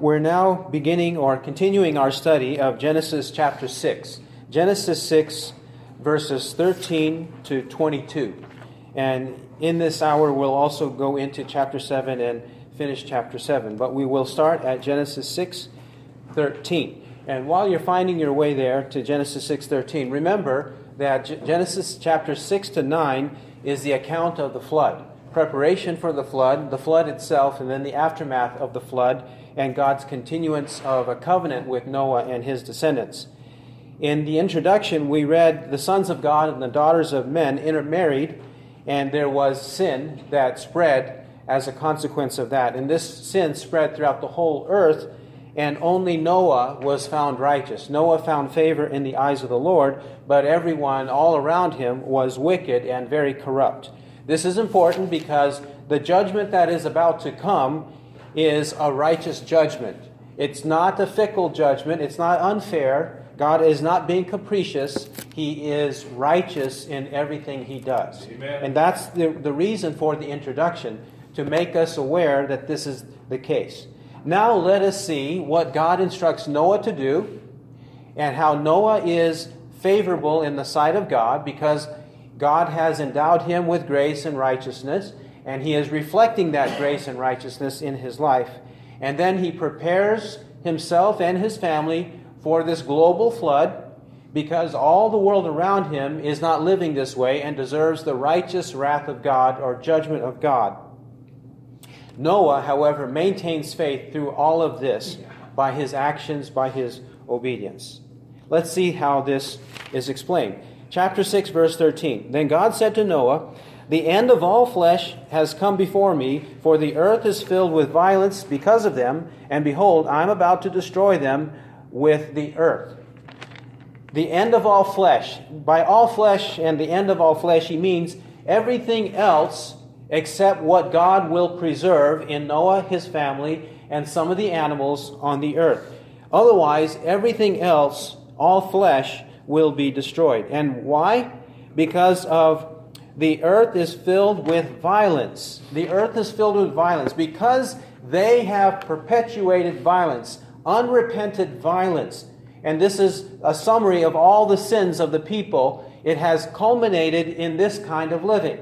we're now beginning or continuing our study of Genesis chapter 6. Genesis 6, verses 13 to 22. And in this hour, we'll also go into chapter 7 and finish chapter 7. But we will start at Genesis 6, 13. And while you're finding your way there to Genesis 6:13, remember that Genesis chapter 6 to 9 is the account of the flood, preparation for the flood, the flood itself, and then the aftermath of the flood and God's continuance of a covenant with Noah and his descendants. In the introduction, we read the sons of God and the daughters of men intermarried, and there was sin that spread as a consequence of that. And this sin spread throughout the whole earth, and only Noah was found righteous. Noah found favor in the eyes of the Lord, but everyone all around him was wicked and very corrupt. This is important because the judgment that is about to come is a righteous judgment. It's not a fickle judgment, it's not unfair. God is not being capricious. He is righteous in everything he does. Amen. And that's the, the reason for the introduction, to make us aware that this is the case. Now let us see what God instructs Noah to do and how Noah is favorable in the sight of God because God has endowed him with grace and righteousness and he is reflecting that grace and righteousness in his life. And then he prepares himself and his family for this global flood because all the world around him is not living this way and deserves the righteous wrath of God or judgment of God. Noah, however, maintains faith through all of this by his actions, by his obedience. Let's see how this is explained. Chapter 6, verse 13. Then God said to Noah, the end of all flesh has come before me, for the earth is filled with violence because of them, and behold, I am about to destroy them with the earth. The end of all flesh. By all flesh and the end of all flesh, he means everything else except what God will preserve in Noah, his family, and some of the animals on the earth. Otherwise, everything else, all flesh, will be destroyed. And why? Because of the earth is filled with violence. The earth is filled with violence because they have perpetuated violence, unrepented violence. And this is a summary of all the sins of the people. It has culminated in this kind of living.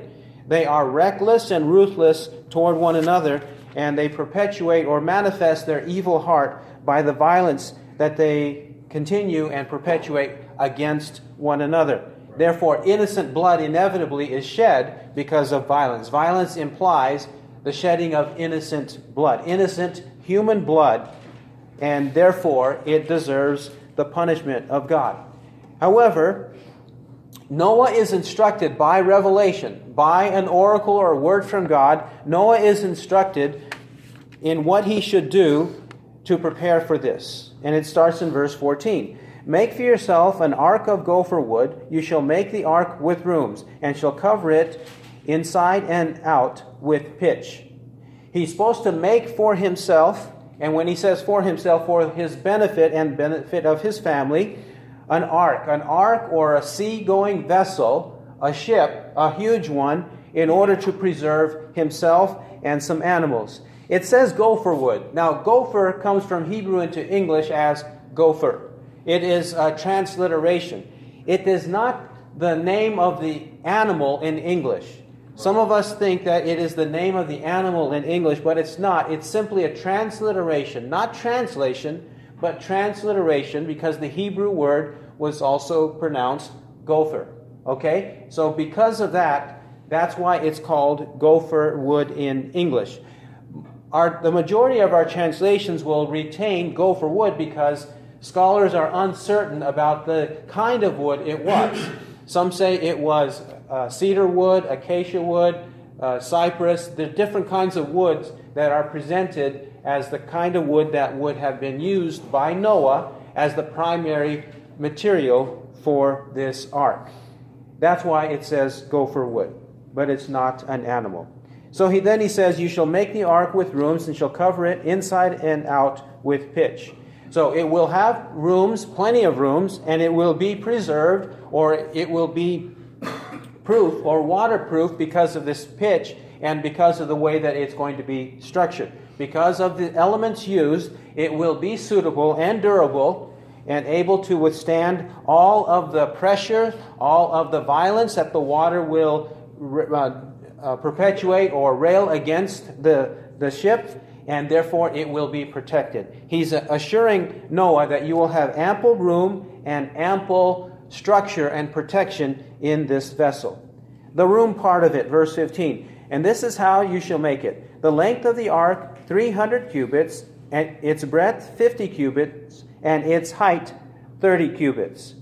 They are reckless and ruthless toward one another, and they perpetuate or manifest their evil heart by the violence that they continue and perpetuate against one another. Therefore, innocent blood inevitably is shed because of violence. Violence implies the shedding of innocent blood, innocent human blood, and therefore it deserves the punishment of God. However, Noah is instructed by revelation, by an oracle or a word from God. Noah is instructed in what he should do to prepare for this. And it starts in verse 14. Make for yourself an ark of gopher wood. You shall make the ark with rooms, and shall cover it inside and out with pitch. He's supposed to make for himself, and when he says for himself, for his benefit and benefit of his family, an ark. An ark or a sea going vessel, a ship, a huge one, in order to preserve himself and some animals. It says gopher wood. Now, gopher comes from Hebrew into English as gopher. It is a transliteration. It is not the name of the animal in English. Some of us think that it is the name of the animal in English, but it's not. It's simply a transliteration, not translation, but transliteration because the Hebrew word was also pronounced gopher. Okay? So, because of that, that's why it's called gopher wood in English. Our, the majority of our translations will retain gopher wood because Scholars are uncertain about the kind of wood it was. Some say it was uh, cedar wood, acacia wood, uh, cypress. There are different kinds of woods that are presented as the kind of wood that would have been used by Noah as the primary material for this ark. That's why it says gopher wood, but it's not an animal. So he then he says, You shall make the ark with rooms and shall cover it inside and out with pitch. So it will have rooms, plenty of rooms, and it will be preserved or it will be proof or waterproof because of this pitch and because of the way that it's going to be structured. because of the elements used, it will be suitable and durable and able to withstand all of the pressure, all of the violence that the water will uh, uh, perpetuate or rail against the, the ship, and therefore it will be protected. He's assuring Noah that you will have ample room and ample structure and protection in this vessel. The room part of it, verse 15. And this is how you shall make it. The length of the ark, 300 cubits, and its breadth, 50 cubits, and its height, 30 cubits.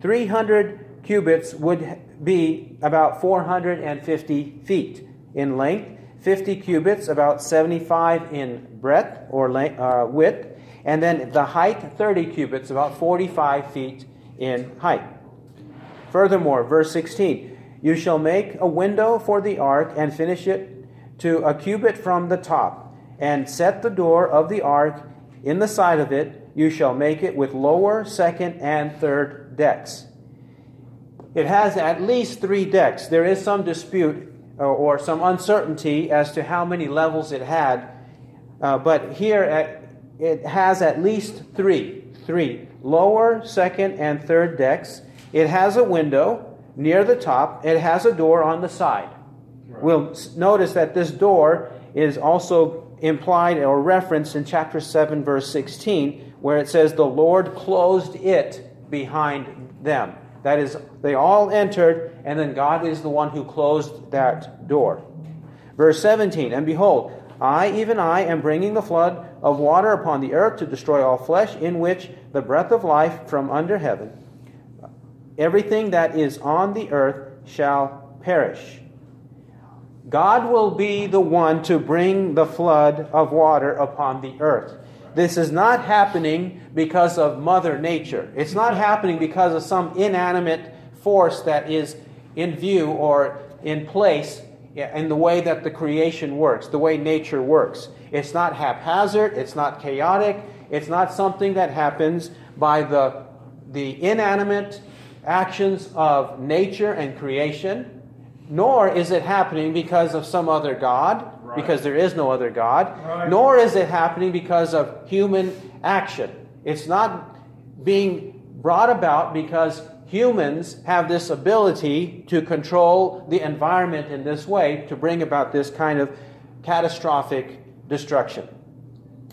300 cubits would be about 450 feet in length, 50 cubits, about 75 in breadth or length, uh, width, and then the height, 30 cubits, about 45 feet in height. Furthermore, verse 16 You shall make a window for the ark and finish it to a cubit from the top, and set the door of the ark in the side of it. You shall make it with lower, second, and third decks. It has at least three decks. There is some dispute or, or some uncertainty as to how many levels it had, uh, but here at, it has at least three. Three lower, second, and third decks. It has a window near the top. It has a door on the side. Right. We'll notice that this door is also implied or referenced in chapter 7, verse 16, where it says, The Lord closed it behind them. That is, they all entered, and then God is the one who closed that door. Verse 17 And behold, I, even I, am bringing the flood of water upon the earth to destroy all flesh, in which the breath of life from under heaven everything that is on the earth shall perish. God will be the one to bring the flood of water upon the earth. This is not happening because of Mother Nature. It's not happening because of some inanimate force that is in view or in place in the way that the creation works, the way nature works. It's not haphazard, it's not chaotic, it's not something that happens by the, the inanimate actions of nature and creation, nor is it happening because of some other God, right. because there is no other God, right. nor is it happening because of human action. It's not being brought about because humans have this ability to control the environment in this way to bring about this kind of catastrophic destruction.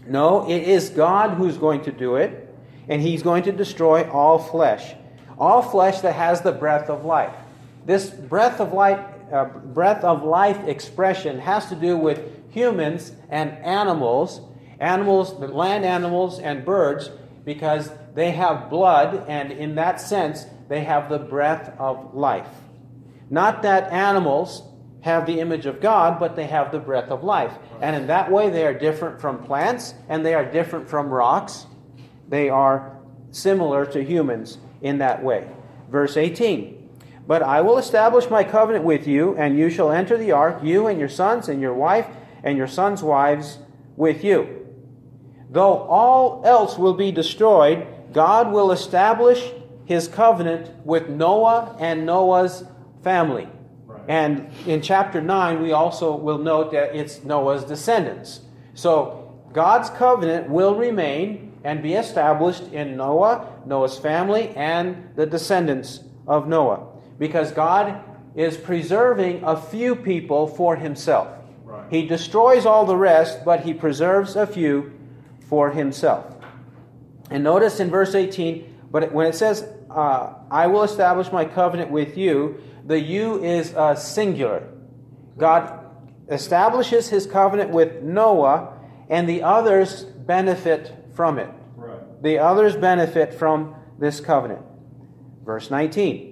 No, it is God who's going to do it, and He's going to destroy all flesh all flesh that has the breath of life. This breath of life, uh, breath of life expression has to do with humans and animals, animals, land animals and birds, because they have blood, and in that sense, they have the breath of life. Not that animals have the image of God, but they have the breath of life. And in that way, they are different from plants and they are different from rocks. They are similar to humans in that way. Verse 18 But I will establish my covenant with you, and you shall enter the ark, you and your sons and your wife and your sons' wives with you. Though all else will be destroyed, God will establish his covenant with Noah and Noah's family. Right. And in chapter 9, we also will note that it's Noah's descendants. So God's covenant will remain and be established in Noah, Noah's family, and the descendants of Noah. Because God is preserving a few people for himself. Right. He destroys all the rest, but he preserves a few for himself. And notice in verse 18, but when it says, uh, I will establish my covenant with you, the you is uh, singular. God establishes his covenant with Noah, and the others benefit from it. Right. The others benefit from this covenant. Verse 19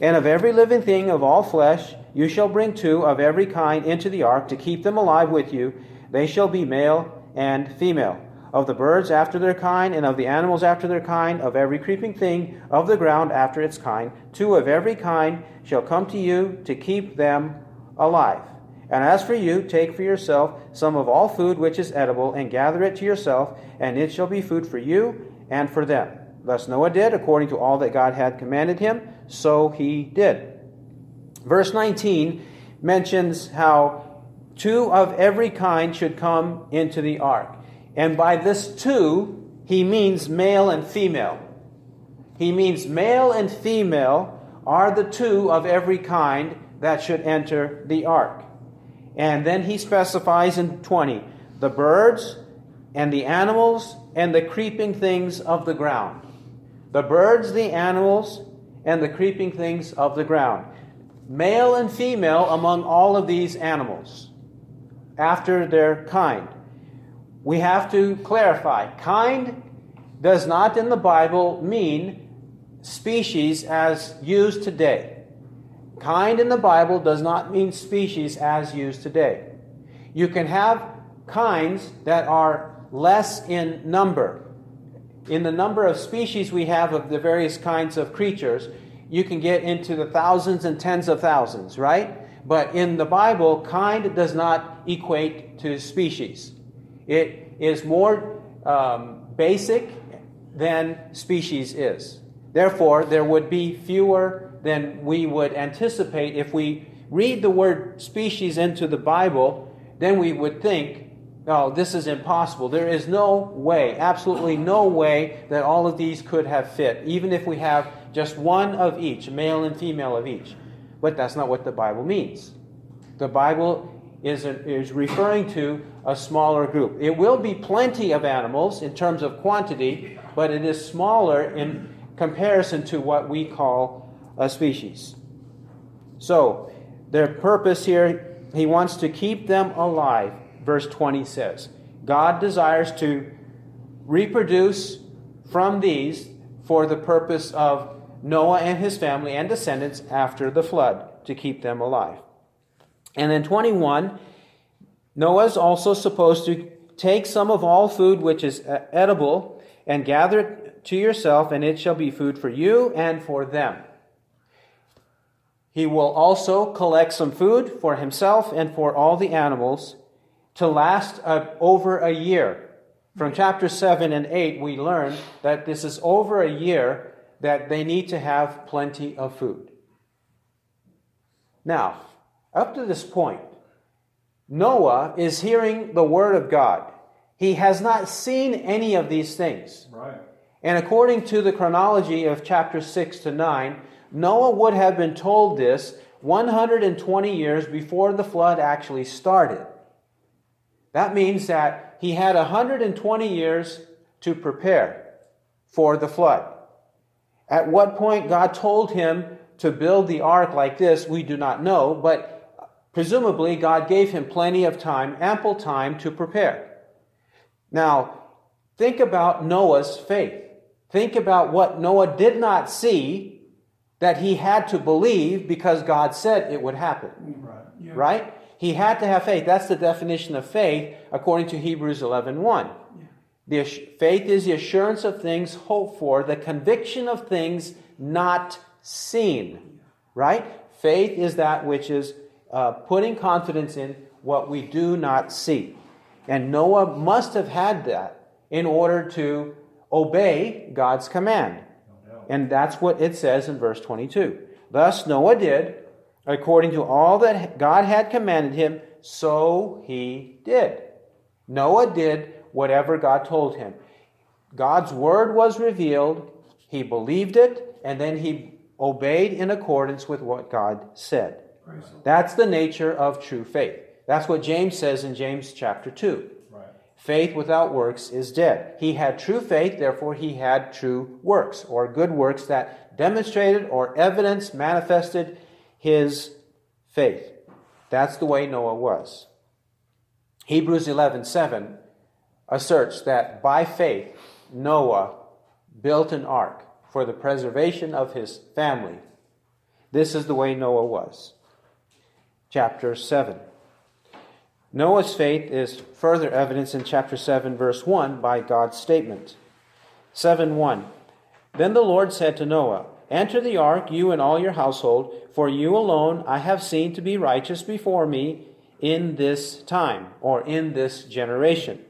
And of every living thing of all flesh you shall bring two of every kind into the ark to keep them alive with you. They shall be male and female. Of the birds after their kind, and of the animals after their kind, of every creeping thing of the ground after its kind, two of every kind shall come to you to keep them alive. And as for you, take for yourself some of all food which is edible, and gather it to yourself, and it shall be food for you and for them. Thus Noah did, according to all that God had commanded him, so he did. Verse 19 mentions how Two of every kind should come into the ark. And by this two, he means male and female. He means male and female are the two of every kind that should enter the ark. And then he specifies in 20 the birds and the animals and the creeping things of the ground. The birds, the animals, and the creeping things of the ground. Male and female among all of these animals, after their kind. We have to clarify kind does not in the Bible mean species as used today. Kind in the Bible does not mean species as used today. You can have kinds that are less in number. In the number of species we have of the various kinds of creatures, you can get into the thousands and tens of thousands, right? But in the Bible, kind does not equate to species. It is more um, basic than species is. Therefore, there would be fewer than we would anticipate if we read the word species into the Bible, then we would think, oh, this is impossible. There is no way, absolutely no way, that all of these could have fit, even if we have just one of each, male and female of each. But that's not what the Bible means. The Bible is, a, is referring to a smaller group. It will be plenty of animals in terms of quantity, but it is smaller in comparison to what we call a species. So, their purpose here, he wants to keep them alive, verse 20 says. God desires to reproduce from these for the purpose of Noah and his family and descendants after the flood to keep them alive. And then 21, Noah is also supposed to take some of all food which is uh, edible and gather it to yourself, and it shall be food for you and for them. He will also collect some food for himself and for all the animals to last uh, over a year. From chapter 7 and 8, we learn that this is over a year that they need to have plenty of food. Now, up to this point, Noah is hearing the word of God. He has not seen any of these things. Right. And according to the chronology of chapter 6 to 9, Noah would have been told this 120 years before the flood actually started. That means that he had 120 years to prepare for the flood. At what point God told him to build the ark like this, we do not know, but presumably God gave him plenty of time, ample time to prepare. Now, think about Noah's faith. Think about what Noah did not see that he had to believe because God said it would happen. Right. Yeah. Right? He had to have faith. That's the definition of faith according to Hebrews 11:1. 1. The faith is the assurance of things hoped for, the conviction of things not seen. Right? Faith is that which is uh, putting confidence in what we do not see. And Noah must have had that in order to obey God's command. And that's what it says in verse 22. Thus Noah did, according to all that God had commanded him, so he did. Noah did whatever God told him. God's word was revealed, he believed it, and then he obeyed in accordance with what God said. That's the nature of true faith. That's what James says in James chapter 2. Faith without works is dead. He had true faith, therefore, he had true works, or good works that demonstrated or evidence manifested his faith. That's the way Noah was. Hebrews 11:7 asserts that by faith Noah built an ark for the preservation of his family. This is the way Noah was. Chapter 7. Noah's faith is further evidenced in chapter 7, verse 1 by God's statement. 7 1. Then the Lord said to Noah, Enter the ark, you and all your household, for you alone I have seen to be righteous before me in this time, or in this generation.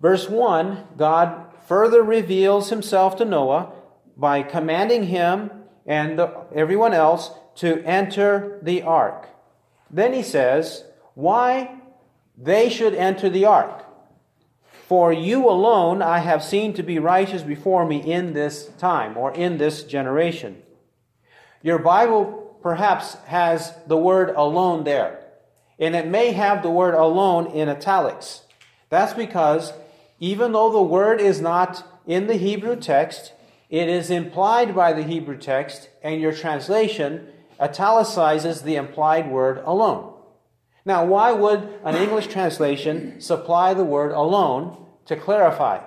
Verse 1 God further reveals himself to Noah by commanding him and the, everyone else to enter the ark. Then he says, why they should enter the ark. For you alone I have seen to be righteous before me in this time, or in this generation. Your Bible perhaps has the word alone there, and it may have the word alone in italics. That's because even though the word is not in the Hebrew text, it is implied by the Hebrew text, and your translation italicizes the implied word alone. Now, why would an English translation supply the word alone to clarify?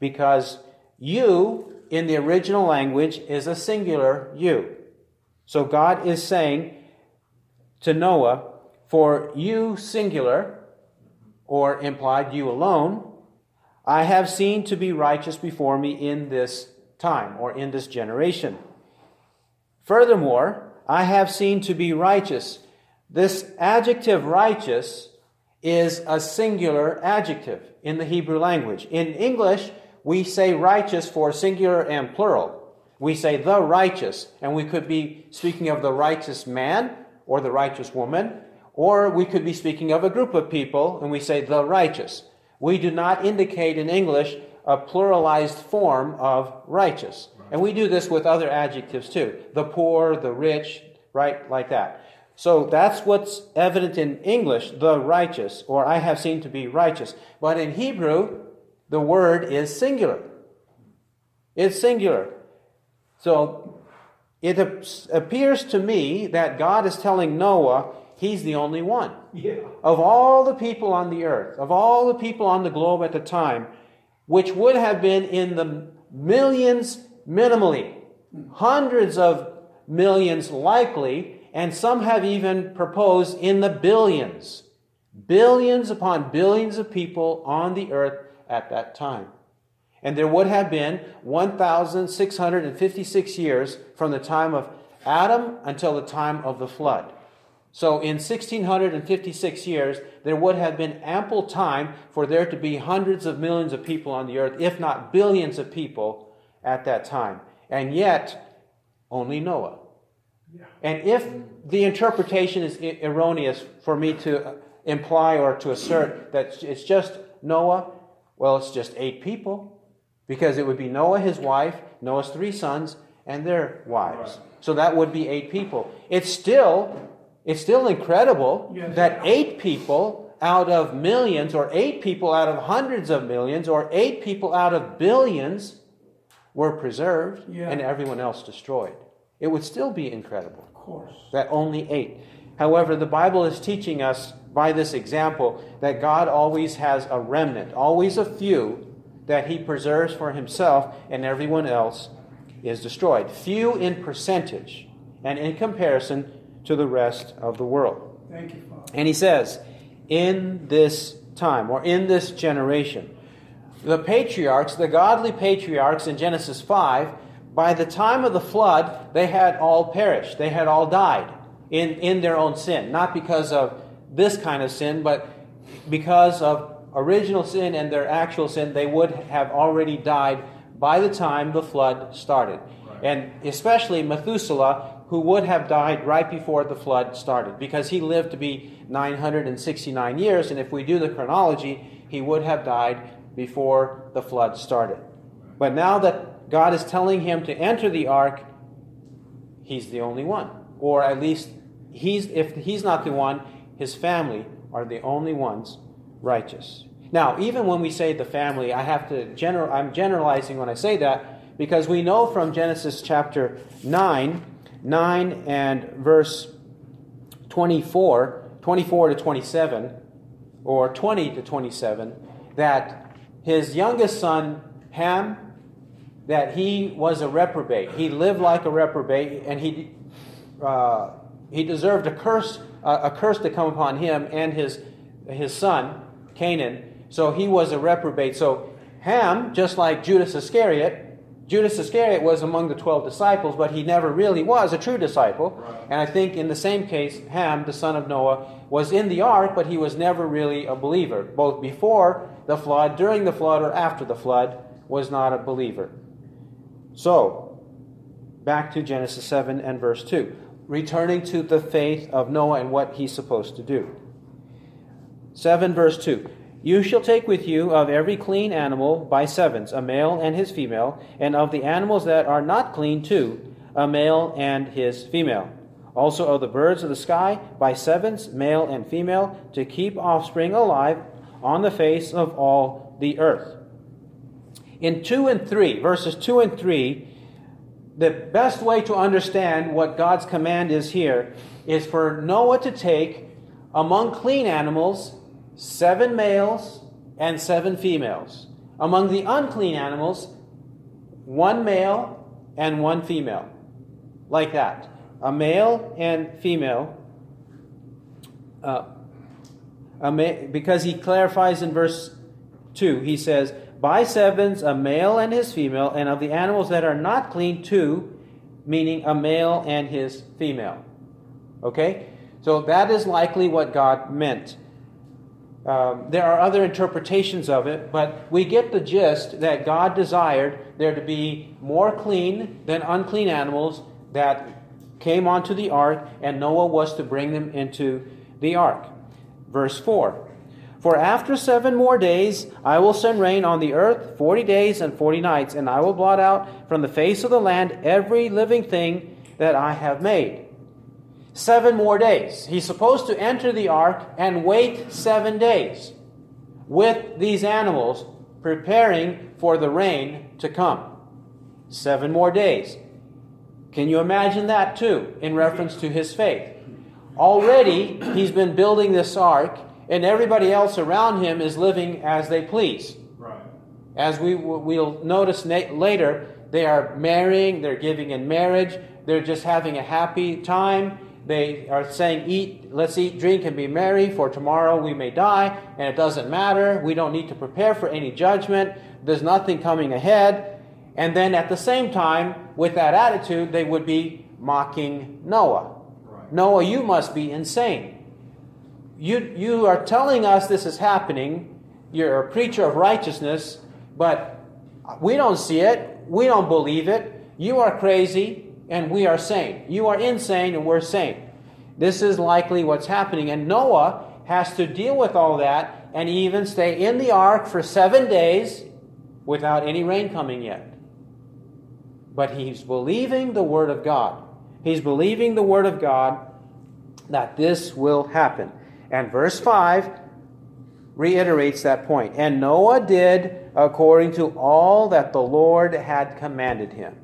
Because you in the original language is a singular you. So God is saying to Noah, for you singular, or implied you alone, I have seen to be righteous before me in this time or in this generation. Furthermore, I have seen to be righteous. This adjective righteous is a singular adjective in the Hebrew language. In English, we say righteous for singular and plural. We say the righteous, and we could be speaking of the righteous man or the righteous woman, or we could be speaking of a group of people, and we say the righteous we do not indicate in English a pluralized form of righteous. And we do this with other adjectives too the poor, the rich, right? Like that. So that's what's evident in English, the righteous, or I have seen to be righteous. But in Hebrew, the word is singular. It's singular. So it appears to me that God is telling Noah He's the only one. Yeah. Of all the people on the earth, of all the people on the globe at the time, which would have been in the millions minimally, hundreds of millions likely, and some have even proposed in the billions. Billions upon billions of people on the earth at that time. And there would have been 1,656 years from the time of Adam until the time of the flood. So in 1656 years, there would have been ample time for there to be hundreds of millions of people on the earth, if not billions of people at that time. And yet, only Noah. And if the interpretation is erroneous for me to uh, imply or to assert that it's just Noah, well, it's just eight people. Because it would be Noah, his wife, Noah's three sons, and their wives. So that would be eight people. It's still it's still incredible that eight people out of millions, or eight people out of hundreds of millions, or eight people out of billions were preserved yeah. and everyone else destroyed. It would still be incredible. Of course. That only eight. However, the Bible is teaching us by this example that God always has a remnant, always a few that he preserves for himself and everyone else is destroyed. Few in percentage and in comparison to the rest of the world. Thank you, Father. And he says, in this time, or in this generation, the patriarchs, the godly patriarchs in Genesis 5, by the time of the flood, they had all perished. They had all died in, in their own sin. Not because of this kind of sin, but because of original sin and their actual sin, they would have already died by the time the flood started. Right. And especially Methuselah, who would have died right before the flood started because he lived to be 969 years, and if we do the chronology, he would have died before the flood started. But now that God is telling him to enter the ark, he's the only one. Or at least he's if he's not the one, his family are the only ones righteous. Now, even when we say the family, I have to general I'm generalizing when I say that because we know from Genesis chapter 9 9 and verse 24, 24 to 27, or 20 to 27, that his youngest son, Ham, that he was a reprobate. He lived like a reprobate, and he, uh, he deserved a curse, uh, a curse to come upon him and his, his son, Canaan. So he was a reprobate. So Ham, just like Judas Iscariot, Judas Iscariot was among the 12 disciples, but he never really was a true disciple. Right. And I think in the same case, Ham, the son of Noah, was in the ark, but he was never really a believer. Both before the flood, during the flood, or after the flood, was not a believer. So, back to Genesis 7 and verse 2. Returning to the faith of Noah and what he's supposed to do. 7 verse 2. You shall take with you of every clean animal by sevens, a male and his female, and of the animals that are not clean, two, a male and his female. Also of the birds of the sky by sevens, male and female, to keep offspring alive on the face of all the earth. In 2 and 3, verses 2 and 3, the best way to understand what God's command is here is for Noah to take among clean animals seven males and seven females. Among the unclean animals, one male and one female. Like that. A male and female. Uh, ma- because he clarifies in verse 2, he says, By sevens, a male and his female, and of the animals that are not clean, two, meaning a male and his female. Okay? So that is likely what God meant. Um, there are other interpretations of it, but we get the gist that God desired there to be more clean than unclean animals that came onto the ark, and Noah was to bring them into the ark. Verse 4 For after seven more days I will send rain on the earth forty days and forty nights, and I will blot out from the face of the land every living thing that I have made seven more days. He's supposed to enter the ark and wait seven days with these animals, preparing for the rain to come. Seven more days. Can you imagine that too, in reference to his faith? Already, he's been building this ark, and everybody else around him is living as they please. Right. As we we'll notice later, they are marrying, they're giving in marriage, they're just having a happy time they are saying, Eat, let's eat, drink, and be merry, for tomorrow we may die, and it doesn't matter. We don't need to prepare for any judgment. There's nothing coming ahead. And then at the same time, with that attitude, they would be mocking Noah. Right. Noah, you must be insane. You, you are telling us this is happening. You're a preacher of righteousness, but we don't see it. We don't believe it. You are crazy and we are sane. You are insane and we're sane. This is likely what's happening. And Noah has to deal with all that and even stay in the ark for seven days without any rain coming yet. But he's believing the Word of God. He's believing the Word of God that this will happen. And verse 5 reiterates that point. And Noah did according to all that the Lord had commanded him.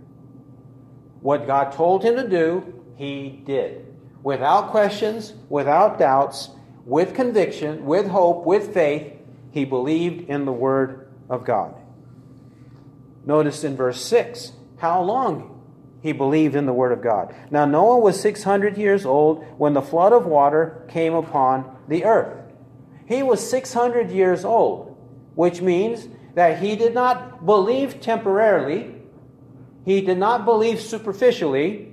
What God told him to do, he did. Without questions, without doubts, with conviction, with hope, with faith, he believed in the Word of God. Notice in verse 6 how long he believed in the Word of God. Now, Noah was 600 years old when the flood of water came upon the earth. He was 600 years old, which means that he did not believe temporarily he did not believe superficially.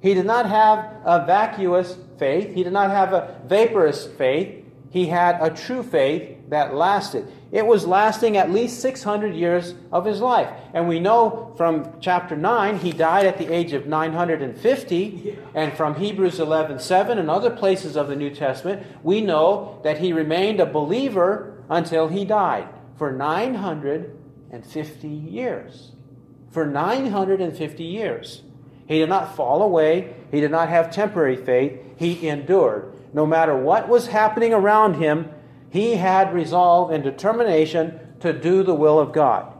He did not have a vacuous faith. He did not have a vaporous faith. He had a true faith that lasted. It was lasting at least 600 years of his life. And we know from chapter 9, he died at the age of 950. And from Hebrews 11 7 and other places of the New Testament, we know that he remained a believer until he died for 950 years for 950 years. He did not fall away. He did not have temporary faith. He endured. No matter what was happening around him, he had resolve and determination to do the will of God.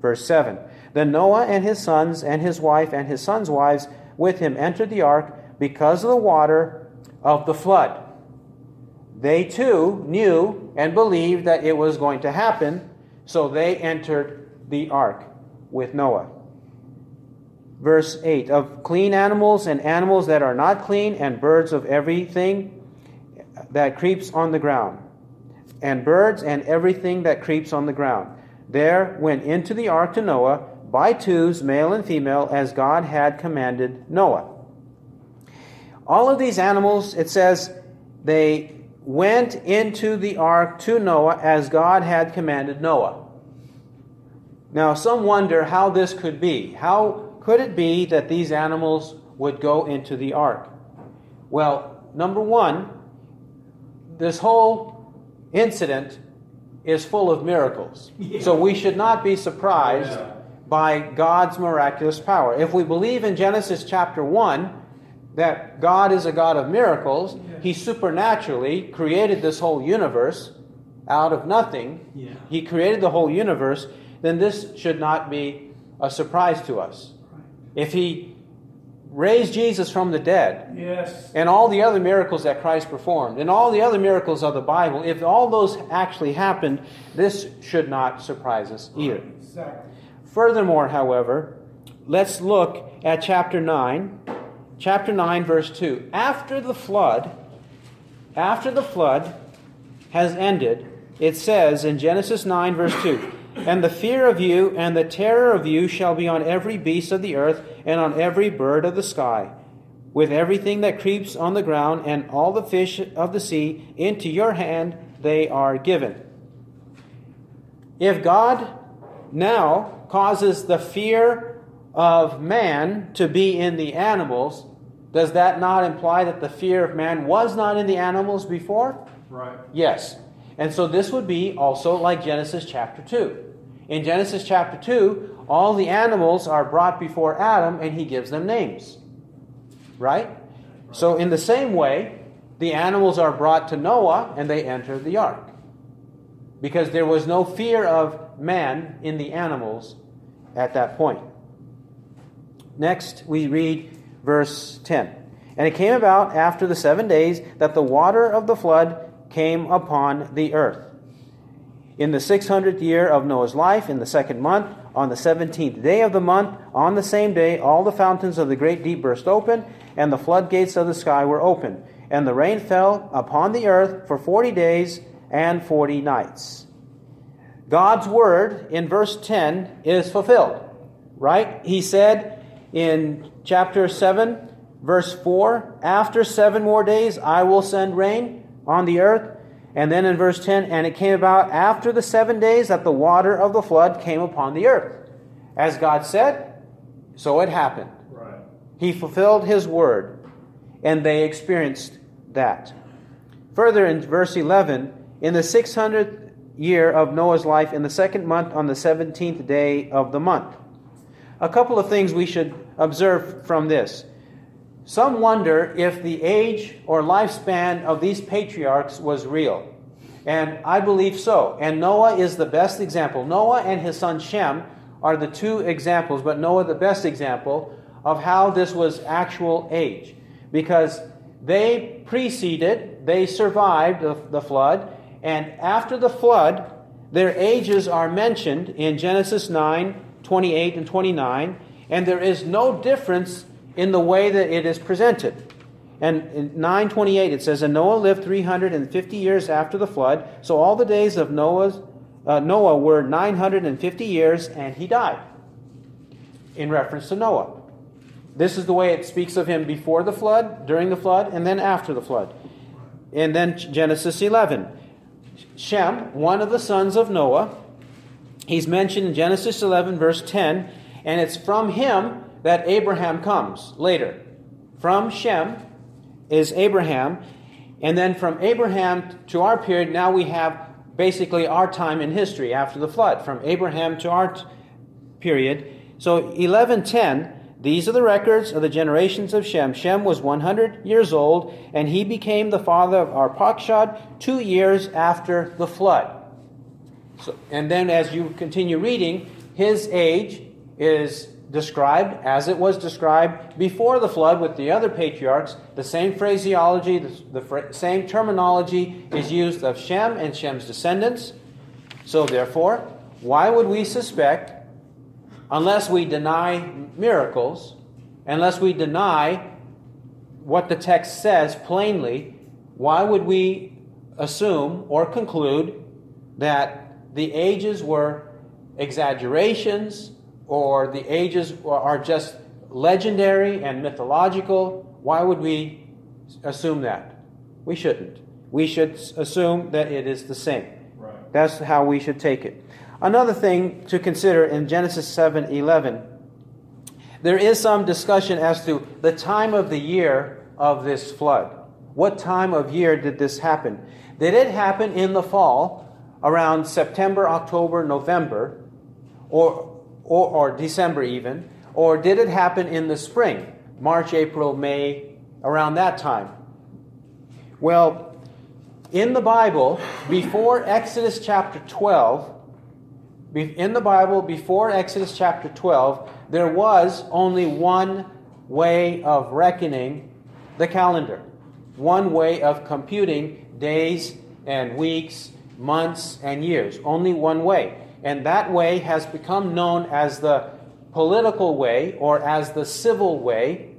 Verse 7 Then Noah and his sons and his wife and his sons' wives with him entered the ark because of the water of the flood. They too knew and believed that it was going to happen, so they entered the ark with Noah. Verse 8 Of clean animals and animals that are not clean, and birds of everything that creeps on the ground, and birds and everything that creeps on the ground. There went into the ark to Noah by twos, male and female, as God had commanded Noah. All of these animals, it says, they went into the ark to Noah as God had commanded Noah. Now, some wonder how this could be. How could it be that these animals would go into the ark? Well, number one, this whole incident is full of miracles. Yeah. So we should not be surprised Yeah. by God's miraculous power. If we believe in Genesis chapter 1 that God is a God of miracles, He supernaturally created this whole universe out of nothing. Yeah. He created the whole universe, then this should not be a surprise to us. If He raised Jesus from the dead, Yes. and all the other miracles that Christ performed, and all the other miracles of the Bible, if all those actually happened, this should not surprise us either. Exactly. Furthermore, however, let's look at chapter 9. Chapter 9, verse 2. After the flood, after the flood has ended, it says in Genesis 9, verse 2 And the fear of you and the terror of you shall be on every beast of the earth and on every bird of the sky, with everything that creeps on the ground and all the fish of the sea. Into your hand they are given. If God now causes the fear of man to be in the animals, does that not imply that the fear of man was not in the animals before? Right. Yes. And so this would be also like Genesis chapter 2. In Genesis chapter 2, all the animals are brought before Adam and he gives them names. Right? So, in the same way, the animals are brought to Noah and they enter the ark. Because there was no fear of man in the animals at that point. Next, we read verse 10. And it came about after the seven days that the water of the flood came upon the earth. In the six hundredth year of Noah's life, in the second month, on the seventeenth day of the month, on the same day, all the fountains of the great deep burst open, and the floodgates of the sky were opened. And the rain fell upon the earth for forty days and forty nights. God's word in verse 10 is fulfilled, right? He said in chapter 7, verse 4, After seven more days I will send rain on the earth. And then in verse 10, And it came about after the seven days that the water of the flood came upon the earth. As God said, so it happened. Right. He fulfilled his word, and they experienced that. Further in verse 11, in the 600th year of Noah's life, in the second month, on the 17th day of the month. A couple of things we should observe from this. Some wonder if the age or lifespan of these patriarchs was real. And I believe so. And Noah is the best example. Noah and his son Shem are the two examples, but Noah the best example of how this was actual age. Because they preceded, they survived the, flood, and after the flood, their ages are mentioned in Genesis 9 28 and 29, and there is no difference in the way that it is presented. And in 928 it says, And Noah lived 350 years after the flood, so all the days of Noah's, uh, Noah were 950 years, and he died. In reference to Noah. This is the way it speaks of him before the flood, during the flood, and then after the flood. And then Genesis 11. Shem, one of the sons of Noah, he's mentioned in Genesis 11, verse 10, and it's from him that Abraham comes later. From Shem is Abraham, and then from Abraham to our period, now we have basically our time in history after the flood, from Abraham to our t- period. So 1110, these are the records of the generations of Shem. Shem was 100 years old, and he became the father of Arpachshad two years after the flood. So, and then as you continue reading, his age is described as it was described before the flood with the other patriarchs. The same phraseology, the, the fr- same terminology is used of Shem and Shem's descendants. So, therefore, why would we suspect, unless we deny miracles, unless we deny what the text says plainly, why would we assume or conclude that the ages were exaggerations or the ages are just legendary and mythological? Why would we assume that? We shouldn't. We should assume that it is the same. Right. That's how we should take it. Another thing to consider in Genesis 7:11, there is some discussion as to the time of the year of this flood. What time of year did this happen? Did it happen in the fall, around September, October, November, or, or, or December even? Or did it happen in the spring, March, April, May, around that time? Well, in the Bible, before Exodus chapter 12, in the Bible, before Exodus chapter 12, there was only one way of reckoning the calendar, one way of computing days and weeks, months and years. Only one way. And that way has become known as the political way or as the civil way,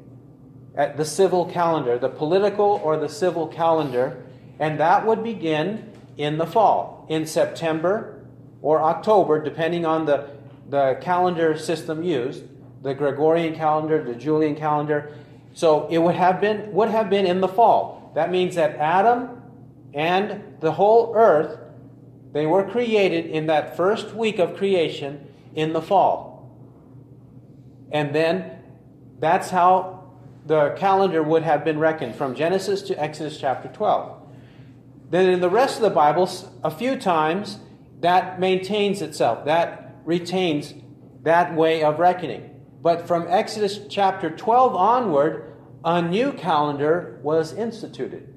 at the civil calendar, the political or the civil calendar. And that would begin in the fall, in September or October, depending on the, the calendar system used the Gregorian calendar, the Julian calendar. So it would have been would have been in the fall. That means that Adam and the whole earth they were created in that first week of creation in the fall. And then that's how the calendar would have been reckoned from Genesis to Exodus chapter 12. Then in the rest of the Bible, a few times that maintains itself, that retains that way of reckoning. But from Exodus chapter 12 onward, a new calendar was instituted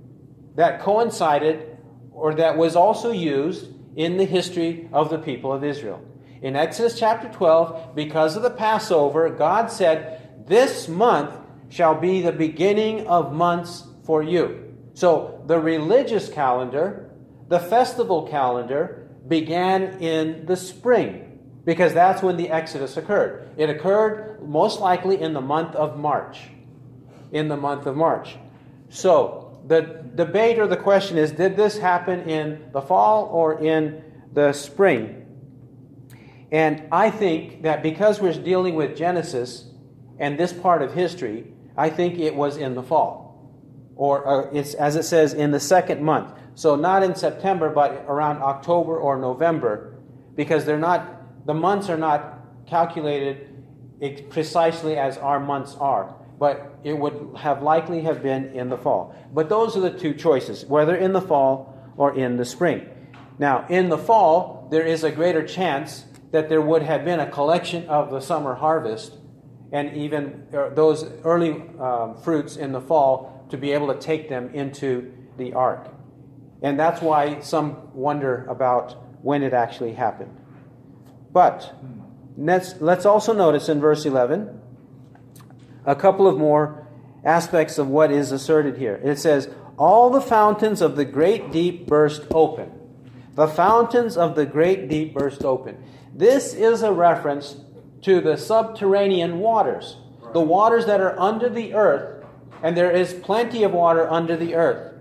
that coincided or that was also used in the history of the people of Israel. In Exodus chapter 12, because of the Passover, God said, This month shall be the beginning of months for you. So the religious calendar, the festival calendar, began in the spring because that's when the Exodus occurred. It occurred most likely in the month of March. In the month of March. So, the debate or the question is did this happen in the fall or in the spring? And I think that because we're dealing with Genesis and this part of history, I think it was in the fall. Or uh, it's, as it says, in the second month. So, not in September, but around October or November, because they're not the months are not calculated precisely as our months are, but it would have likely have been in the fall. But those are the two choices, whether in the fall or in the spring. Now, in the fall, there is a greater chance that there would have been a collection of the summer harvest and even uh, those early um, fruits in the fall to be able to take them into the ark. And that's why some wonder about when it actually happened. But let's, let's also notice in verse 11 a couple of more aspects of what is asserted here. It says, All the fountains of the great deep burst open. The fountains of the great deep burst open. This is a reference to the subterranean waters, the waters that are under the earth, and there is plenty of water under the earth,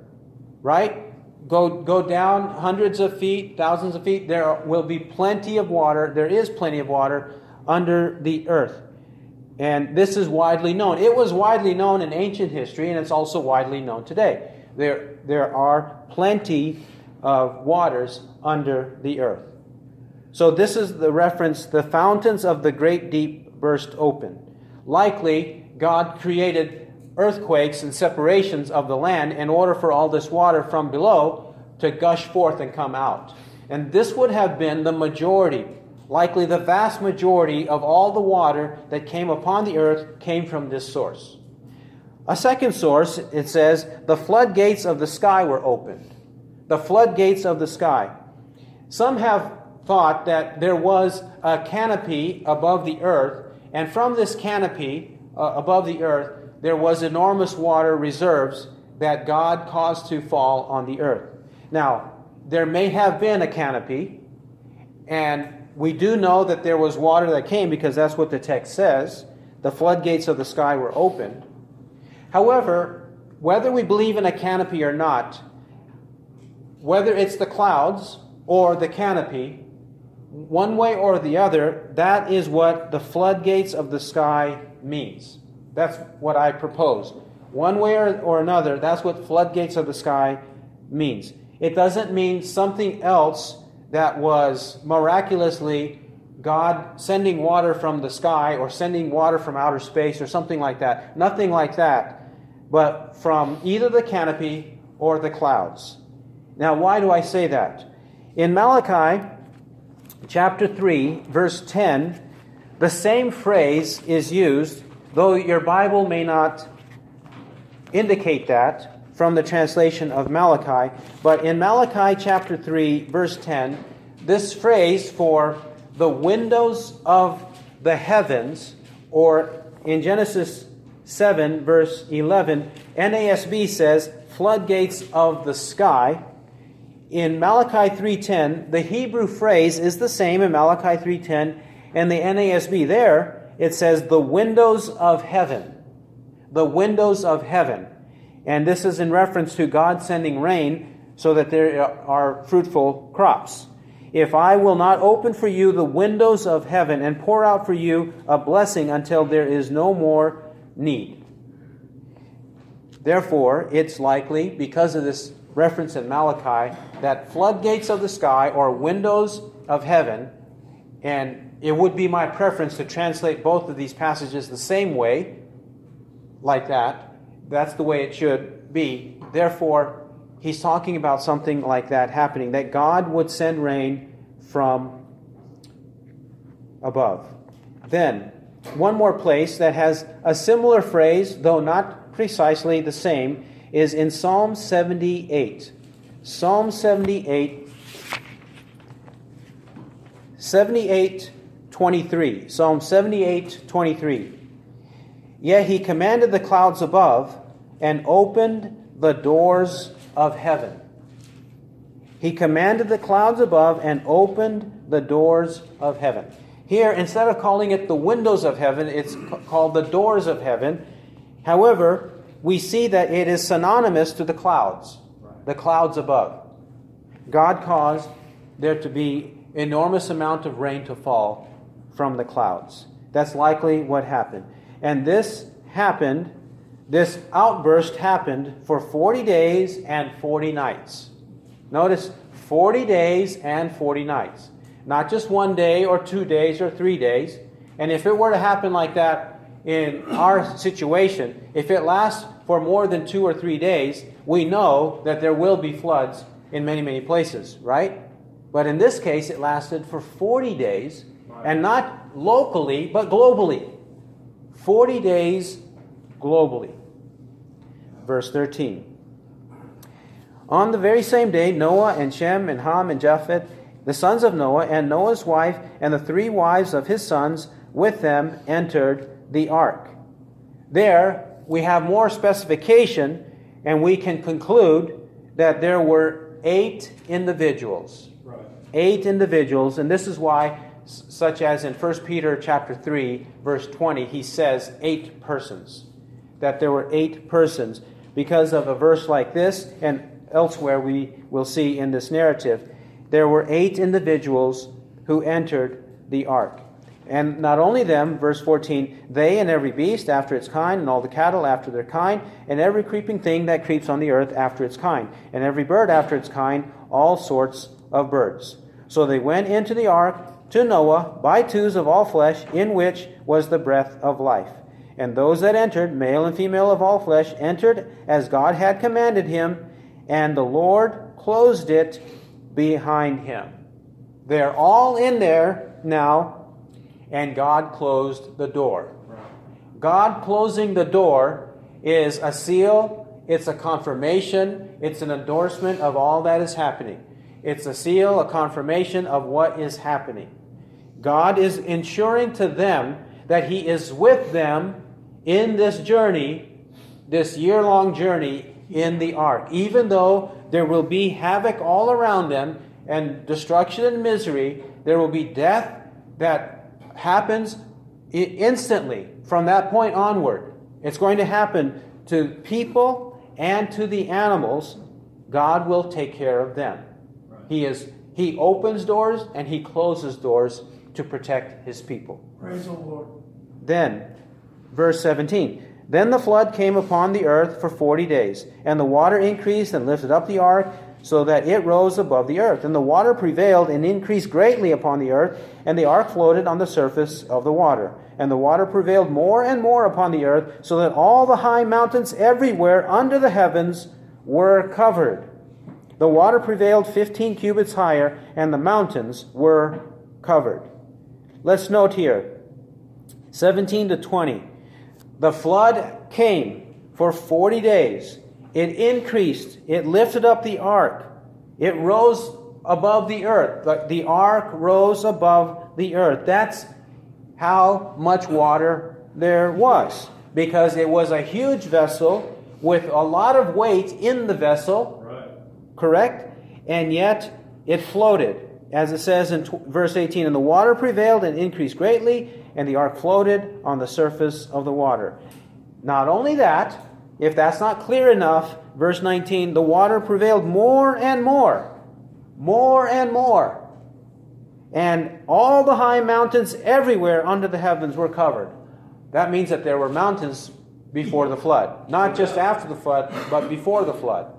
right? go, go down hundreds of feet, thousands of feet, there will be plenty of water. There is plenty of water under the earth. And this is widely known. It was widely known in ancient history, and it's also widely known today. There, there are plenty of waters under the earth. So, this is the reference the fountains of the great deep burst open. Likely, God created earthquakes and separations of the land in order for all this water from below to gush forth and come out. And this would have been the majority, likely the vast majority of all the water that came upon the earth came from this source. A second source, it says, the floodgates of the sky were opened. The floodgates of the sky. Some have thought that there was a canopy above the earth, and from this canopy uh, above the earth, there was enormous water reserves that God caused to fall on the earth. Now, there may have been a canopy, and we do know that there was water that came because that's what the text says. The floodgates of the sky were opened. However, whether we believe in a canopy or not, whether it's the clouds or the canopy, one way or the other, that is what the floodgates of the sky means. That's what I propose. One way or, or another, that's what floodgates of the sky means. It doesn't mean something else that was miraculously God sending water from the sky or sending water from outer space or something like that. Nothing like that, but from either the canopy or the clouds. Now, why do I say that? In Malachi chapter 3, verse 10, the same phrase is used, though your Bible may not indicate that from the translation of Malachi. But in Malachi chapter 3, verse 10, this phrase for the windows of the heavens, or in Genesis 7, verse 11, NASB says, floodgates of the sky. In Malachi 3:10, the Hebrew phrase is the same in Malachi 3:10 and the NASB there it says the windows of heaven. The windows of heaven. And this is in reference to God sending rain so that there are fruitful crops. If I will not open for you the windows of heaven and pour out for you a blessing until there is no more need. Therefore, it's likely, because of this reference in Malachi, that floodgates of the sky or windows of heaven, and it would be my preference to translate both of these passages the same way, like that. That's the way it should be. Therefore, he's talking about something like that happening, that God would send rain from above. Then, one more place that has a similar phrase, though not precisely the same, is in Psalm 78. Psalm 78, 78 23. Psalm 78 23. Yet he commanded the clouds above and opened the doors of heaven. He commanded the clouds above and opened the doors of heaven. Here, instead of calling it the windows of heaven, it's called the doors of heaven. However, we see that it is synonymous to the clouds, the clouds above. God caused there to be enormous amount of rain to fall from the clouds. That's likely what happened. And this happened, this outburst happened for 40 days and 40 nights. Notice 40 days and 40 nights. Not just one day or two days or three days. And if it were to happen like that in our situation, if it lasts for more than two or three days, we know that there will be floods in many, many places, right? But in this case, it lasted for 40 days, and not locally, but globally. 40 days globally. Verse 13. On the very same day, Noah and Shem and Ham and Japheth, the sons of Noah, and Noah's wife, and the three wives of his sons with them entered the ark. There, we have more specification, and we can conclude that there were eight individuals. Right. Eight individuals, and this is why, such as in 1 Peter chapter 3, verse 20, he says eight persons. That there were eight persons. Because of a verse like this, and elsewhere we will see in this narrative, there were eight individuals who entered the ark. And not only them, verse 14, they and every beast after its kind, and all the cattle after their kind, and every creeping thing that creeps on the earth after its kind, and every bird after its kind, all sorts of birds. So they went into the ark to Noah by twos of all flesh, in which was the breath of life. And those that entered, male and female of all flesh, entered as God had commanded him, and the Lord closed it behind him. They're all in there now and God closed the door. God closing the door is a seal, it's a confirmation, it's an endorsement of all that is happening. It's a seal, a confirmation of what is happening. God is ensuring to them that He is with them in this journey, this year long journey in the ark. Even though there will be havoc all around them and destruction and misery, there will be death that happens instantly from that point onward. It's going to happen to people and to the animals. God will take care of them. He is he opens doors and he closes doors to protect his people. Praise the Lord. Then, verse 17. Then the flood came upon the earth for 40 days, and the water increased and lifted up the ark so that it rose above the earth. And the water prevailed and increased greatly upon the earth, and the ark floated on the surface of the water. And the water prevailed more and more upon the earth, so that all the high mountains everywhere under the heavens were covered. The water prevailed 15 cubits higher, and the mountains were covered. Let's note here 17 to 20. The flood came for 40 days. It increased, it lifted up the ark, it rose above the earth. The, the ark rose above the earth. That's how much water there was. Because it was a huge vessel with a lot of weight in the vessel. Right. Correct? And yet it floated. As it says in t- verse 18, and the water prevailed and increased greatly, and the ark floated on the surface of the water. Not only that, if that's not clear enough, verse 19, the water prevailed more and more more and more. And all the high mountains everywhere under the heavens were covered. That means that there were mountains before the flood. Not just after the flood, but before the flood.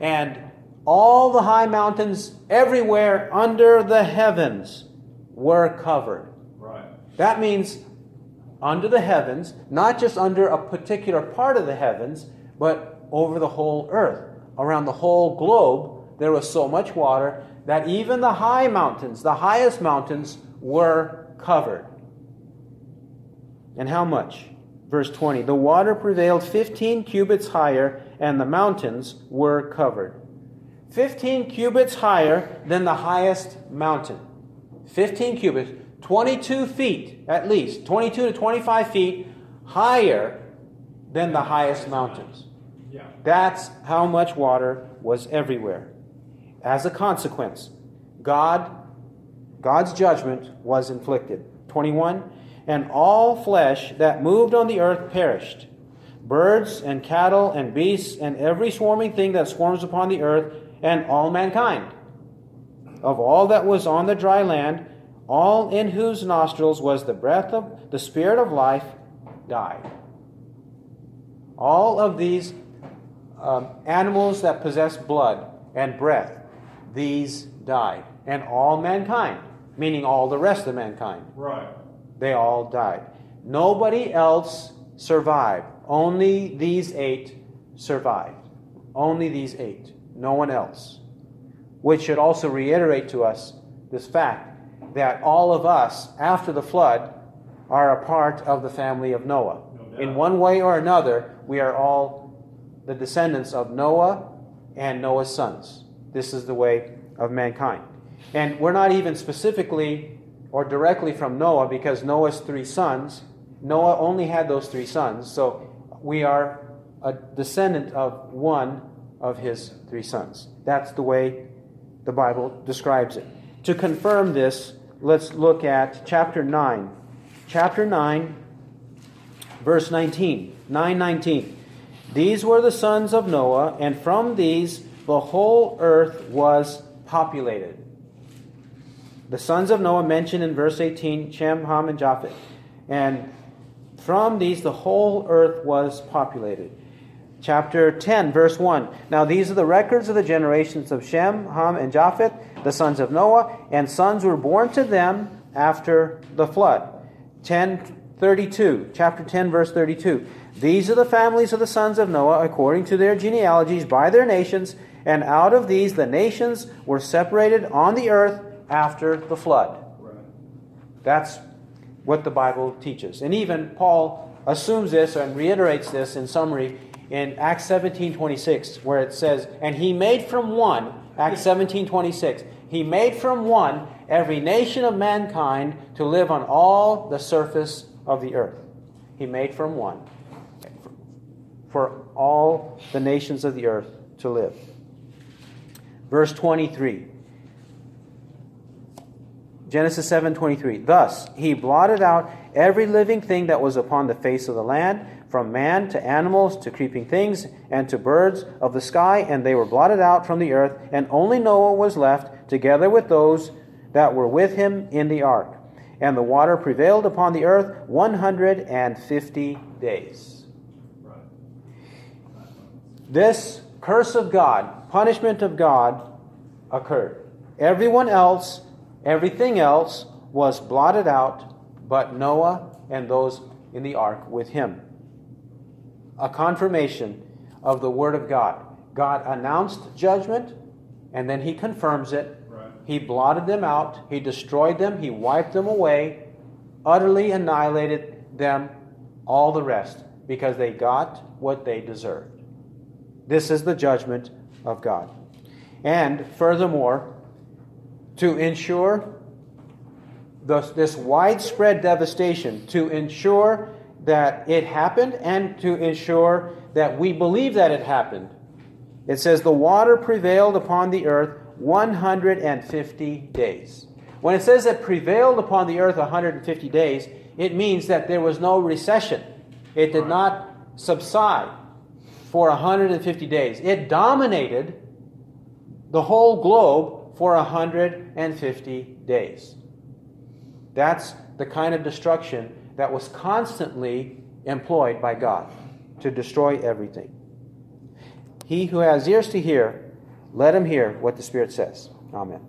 And all the high mountains everywhere under the heavens were covered. That means under the heavens, not just under a particular part of the heavens, but over the whole earth, around the whole globe there was so much water that even the high mountains, the highest mountains, were covered. And how much? Verse 20 The water prevailed 15 cubits higher, and the mountains were covered. 15 cubits higher than the highest mountain. 15 cubits, 22 feet at least, 22 to 25 feet higher than the highest mountains. That's how much water was everywhere. As a consequence, God, God's judgment was inflicted. 21. And all flesh that moved on the earth perished birds and cattle and beasts and every swarming thing that swarms upon the earth and all mankind. Of all that was on the dry land, all in whose nostrils was the breath of the spirit of life died. All of these um, animals that possess blood and breath these died. And all mankind, meaning all the rest of mankind. Right. They all died. Nobody else survived. Only these eight survived. Only these eight. No one else. Which should also reiterate to us this fact that all of us, after the flood, are a part of the family of Noah. No In one way or another, we are all the descendants of Noah and Noah's sons. This is the way of mankind. And we're not even specifically or directly from Noah because Noah's three sons, Noah only had those three sons. So we are a descendant of one of his three sons. That's the way the Bible describes it. To confirm this, let's look at chapter 9. Chapter 9, verse 19. 919. These were the sons of Noah, and from these the whole earth was populated. The sons of Noah mentioned in verse 18 Shem, Ham, and Japheth. And from these the whole earth was populated. Chapter 10, verse 1. Now these are the records of the generations of Shem, Ham, and Japheth, the sons of Noah, and sons were born to them after the flood. 1032, chapter 10, verse 32. These are the families of the sons of Noah according to their genealogies by their nations and out of these the nations were separated on the earth after the flood. That's what the Bible teaches. And even Paul assumes this and reiterates this in summary in Acts 17 26, where it says, And he made from one, Acts 17 26, he made from one every nation of mankind to live on all the surface of the earth. He made from one for all the nations of the earth to live. Verse 23. Genesis 7:23. Thus he blotted out every living thing that was upon the face of the land, from man to animals to creeping things and to birds of the sky, and they were blotted out from the earth, and only Noah was left together with those that were with him in the ark. And the water prevailed upon the earth 150 days. This curse of God punishment of God occurred. Everyone else, everything else was blotted out but Noah and those in the ark with him. A confirmation of the Word of God. God announced judgment, and then he confirms it. Right. He blotted them out, he destroyed them, he wiped them away, utterly annihilated them, all the rest, because they got what they deserved. This is the judgment of God. And furthermore, to ensure this, this widespread devastation, to ensure that it happened and to ensure that we believe that it happened, it says, The water prevailed upon the earth 150 days. When it says it prevailed upon the earth 150 days, it means that there was no recession. It did not subside for 150 days. It dominated the whole globe for 150 days. That's the kind of destruction that was constantly employed by God to destroy everything. He who has ears to hear, let him hear what the Spirit says. Amen.